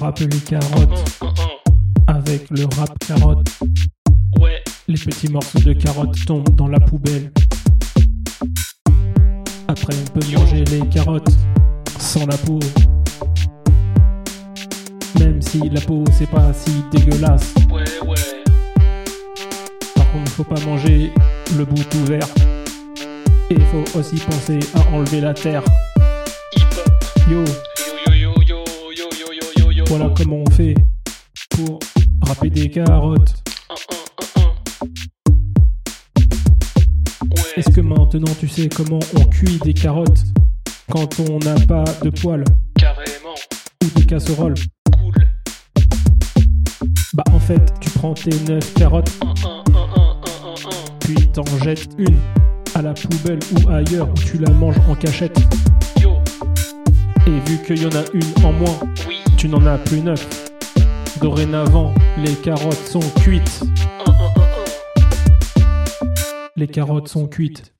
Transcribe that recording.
rap les carottes avec le rap carotte. Les petits morceaux de carottes tombent dans la poubelle. Après, on peut manger les carottes sans la peau. Même si la peau c'est pas si dégueulasse. ouais, ouais. Par contre, faut pas manger le bout ouvert. Et faut aussi penser à enlever la terre. Voilà comment on fait pour râper des carottes. Est-ce que maintenant tu sais comment on cuit des carottes quand on n'a pas de poêle Carrément. ou de casserole Cool. Bah en fait, tu prends tes 9 carottes, puis t'en jettes une à la poubelle ou ailleurs où tu la manges en cachette. Yo, Et vu qu'il y en a une en moins, oui. Tu n'en as plus neuf. Dorénavant, les carottes sont cuites. Un, un, un. Les carottes sont cuites.